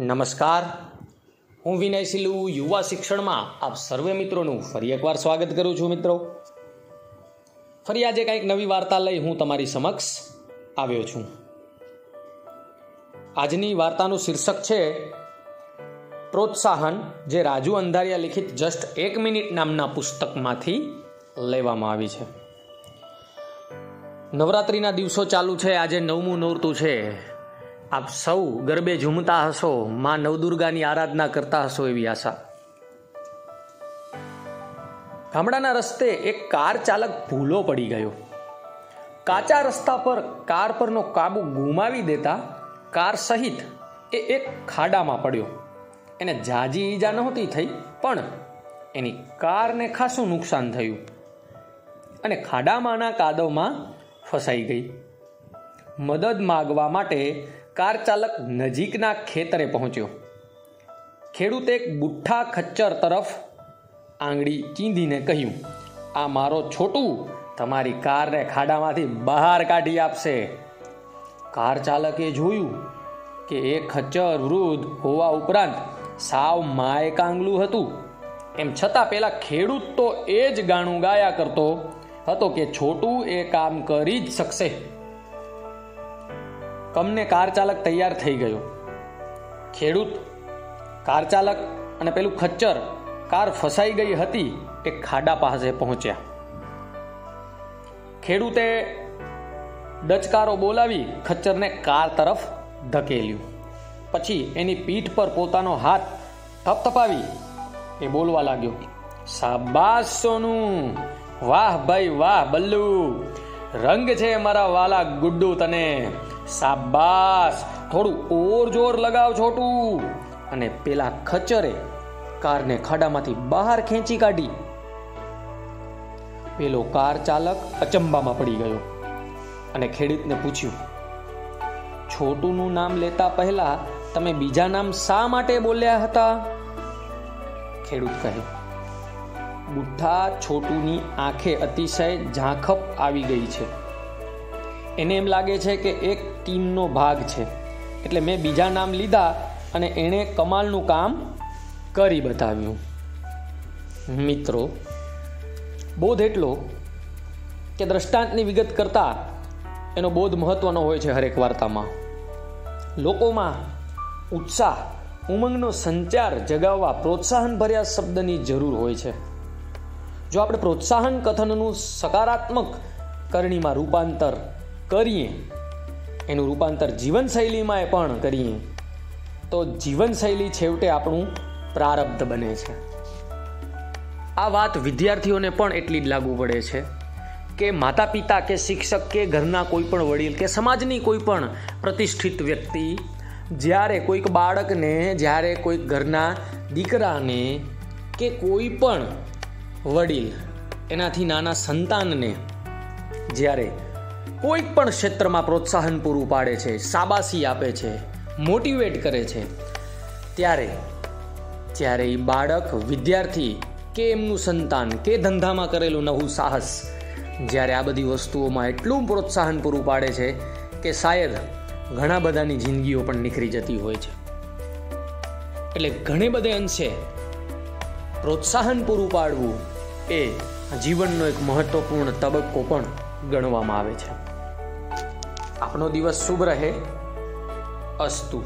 નમસ્કાર. હું વિનય સિલુ, યુવા શિક્ષણમાં આપ સર્વે મિત્રોનું ફરી એકવાર સ્વાગત કરું છું મિત્રો. ફરી આજે કંઈક નવી વાર્તા લઈ હું તમારી સમક્ષ આવ્યો છું. આજની વાર્તાનું શીર્ષક છે, પ્રોત્સાહન, જે રાજુ અંધારિયા લિખિત જસ્ટ એક મિનિટ નામના પુસ્તકમાંથી લેવામાં આવી છે. નવરાત્રિના દિવસો ચાલુ છે, આજે નવમું નોરતું છે. આપ સૌ ગરબે ઝૂમતા હશો, માં નવદુર્ગાની આરાધના કરતા હશો એવી આશા. ગામડાના રસ્તે એક કાર ચાલક ભૂલો પડી ગયો. કાચા રસ્તા પર કાર પરનો કાબુ ગુમાવી દેતા કાર સહિત એ એક ખાડામાં પડ્યો. એને જાજી ઈજા નહોતી થઈ, પણ એની કારને ખાસું નુકસાન થયું. અને ખાડામાંના કાદવમાં ફસાઈ ગઈ. મદદ માગવા માટે કાર ચાલક નજીકના ખેતરે પહોંચ્યો. ખેડૂતે બુઠ્ઠા ખચ્ચર તરફ આંગળી ચીંધીને કહ્યું, આ મારો છોટું તમારી કારને ખાડામાંથી બહાર કાઢી આપશે. કાર ચાલકે જોયું કે એ ખચ્ચર વૃદ્ધ હોવા ઉપરાંત સાવ માય કાંગલું હતું. એમ છતાં પેલા ખેડૂત તો એ જ ગાણું ગાયા કરતો હતો કે છોટું એ કામ કરી જ શકશે. કમને કાર ચાલક તૈયાર થઈ ગયો. ખેડૂત, કાર ચાલક અને પેલું ખચ્ચર કાર ફસાઈ ગઈ હતી એ ખાડા પાસે પહોંચ્યા. ખેડૂતે ડચકારો બોલાવી ખચ્ચરને કાર તરફ ધકેલ્યું. પછી એની પીઠ પર પોતાનો હાથ થપથપાવી એ બોલવા લાગ્યો શાબાશ સોનું! વાહ ભાઈ, વાહ બલ્લુ! રંગ છે મારા વાલા ગુડ્ડુ તને! શાબાશ થોડું ઓર જોર લગાવ છોટું. અને પેલા ખચરે કારને ખાડામાંથી બહાર ખેંચી કાઢી. પેલો કાર ચાલક અચંબામાં પડી ગયો અને ખેડૂતને પૂછ્યું, છોટુનું નામ લેતા પહેલા તમે બીજા નામ શા માટે બોલ્યા હતા? ખેડૂત કહે બુઠ્ઠા છોટુની આંખે અતિશય ઝાંખપ આવી ગઈ છે. એને એમ લાગે છે કે એક ટીમનો ભાગ છે. એટલે મેં બીજા નામ લીધા અને એણે કમાલનું કામ કરી બતાવ્યું. મિત્રો, બોધ એટલો કે દ્રષ્ટાંતની વિગત કરતાં એનો બોધ મહત્વનો હોય છે હરેક વાર્તામાં. લોકોમાં ઉત્સાહ, ઉમંગનો સંચાર જગાવવા પ્રોત્સાહન ભર્યા શબ્દની જરૂર હોય છે. જો આપણે પ્રોત્સાહન કથનનું સકારાત્મક કરણીમાં રૂપાંતર કરીએ, એનું રૂપાંતર જીવનશૈલીમાં પણ કરીએ, તો જીવનશૈલી છેવટે આપણું પ્રારબ્ધ બને છે. આ વાત વિદ્યાર્થીઓને પણ એટલી જ લાગુ પડે છે કે માતા પિતા કે શિક્ષક કે ઘરના કોઈ પણ વડીલ કે સમાજની કોઈ પણ પ્રતિષ્ઠિત વ્યક્તિ, જ્યારે કોઈક બાળકને, જ્યારે કોઈક ઘરના દીકરાને કે કોઈ પણ વડીલ, એનાથી નાના સંતાનને જ્યારે કોઈ પણ ક્ષેત્રમાં પ્રોત્સાહન પૂરું પાડે છે, શાબાશી આપે છે મોટિવેટ કરે છે, ત્યારે, જ્યારે એ બાળક, વિદ્યાર્થી કે એમનું સંતાન કે ધંધામાં કરેલું નવું સાહસ, જ્યારે આ બધી વસ્તુઓમાં એટલું પ્રોત્સાહન પૂરું પાડે છે કે શાયદ ઘણા બધાની જિંદગીઓ પણ નીકળી જતી હોય છે. એટલે ઘણે બધે અંશે પ્રોત્સાહન પૂરું પાડવું એ જીવનનો એક મહત્વપૂર્ણ તબક્કો પણ ગણવામાં આવે છે. આપનો દિવસ શુભ રહે. અસ્તુ.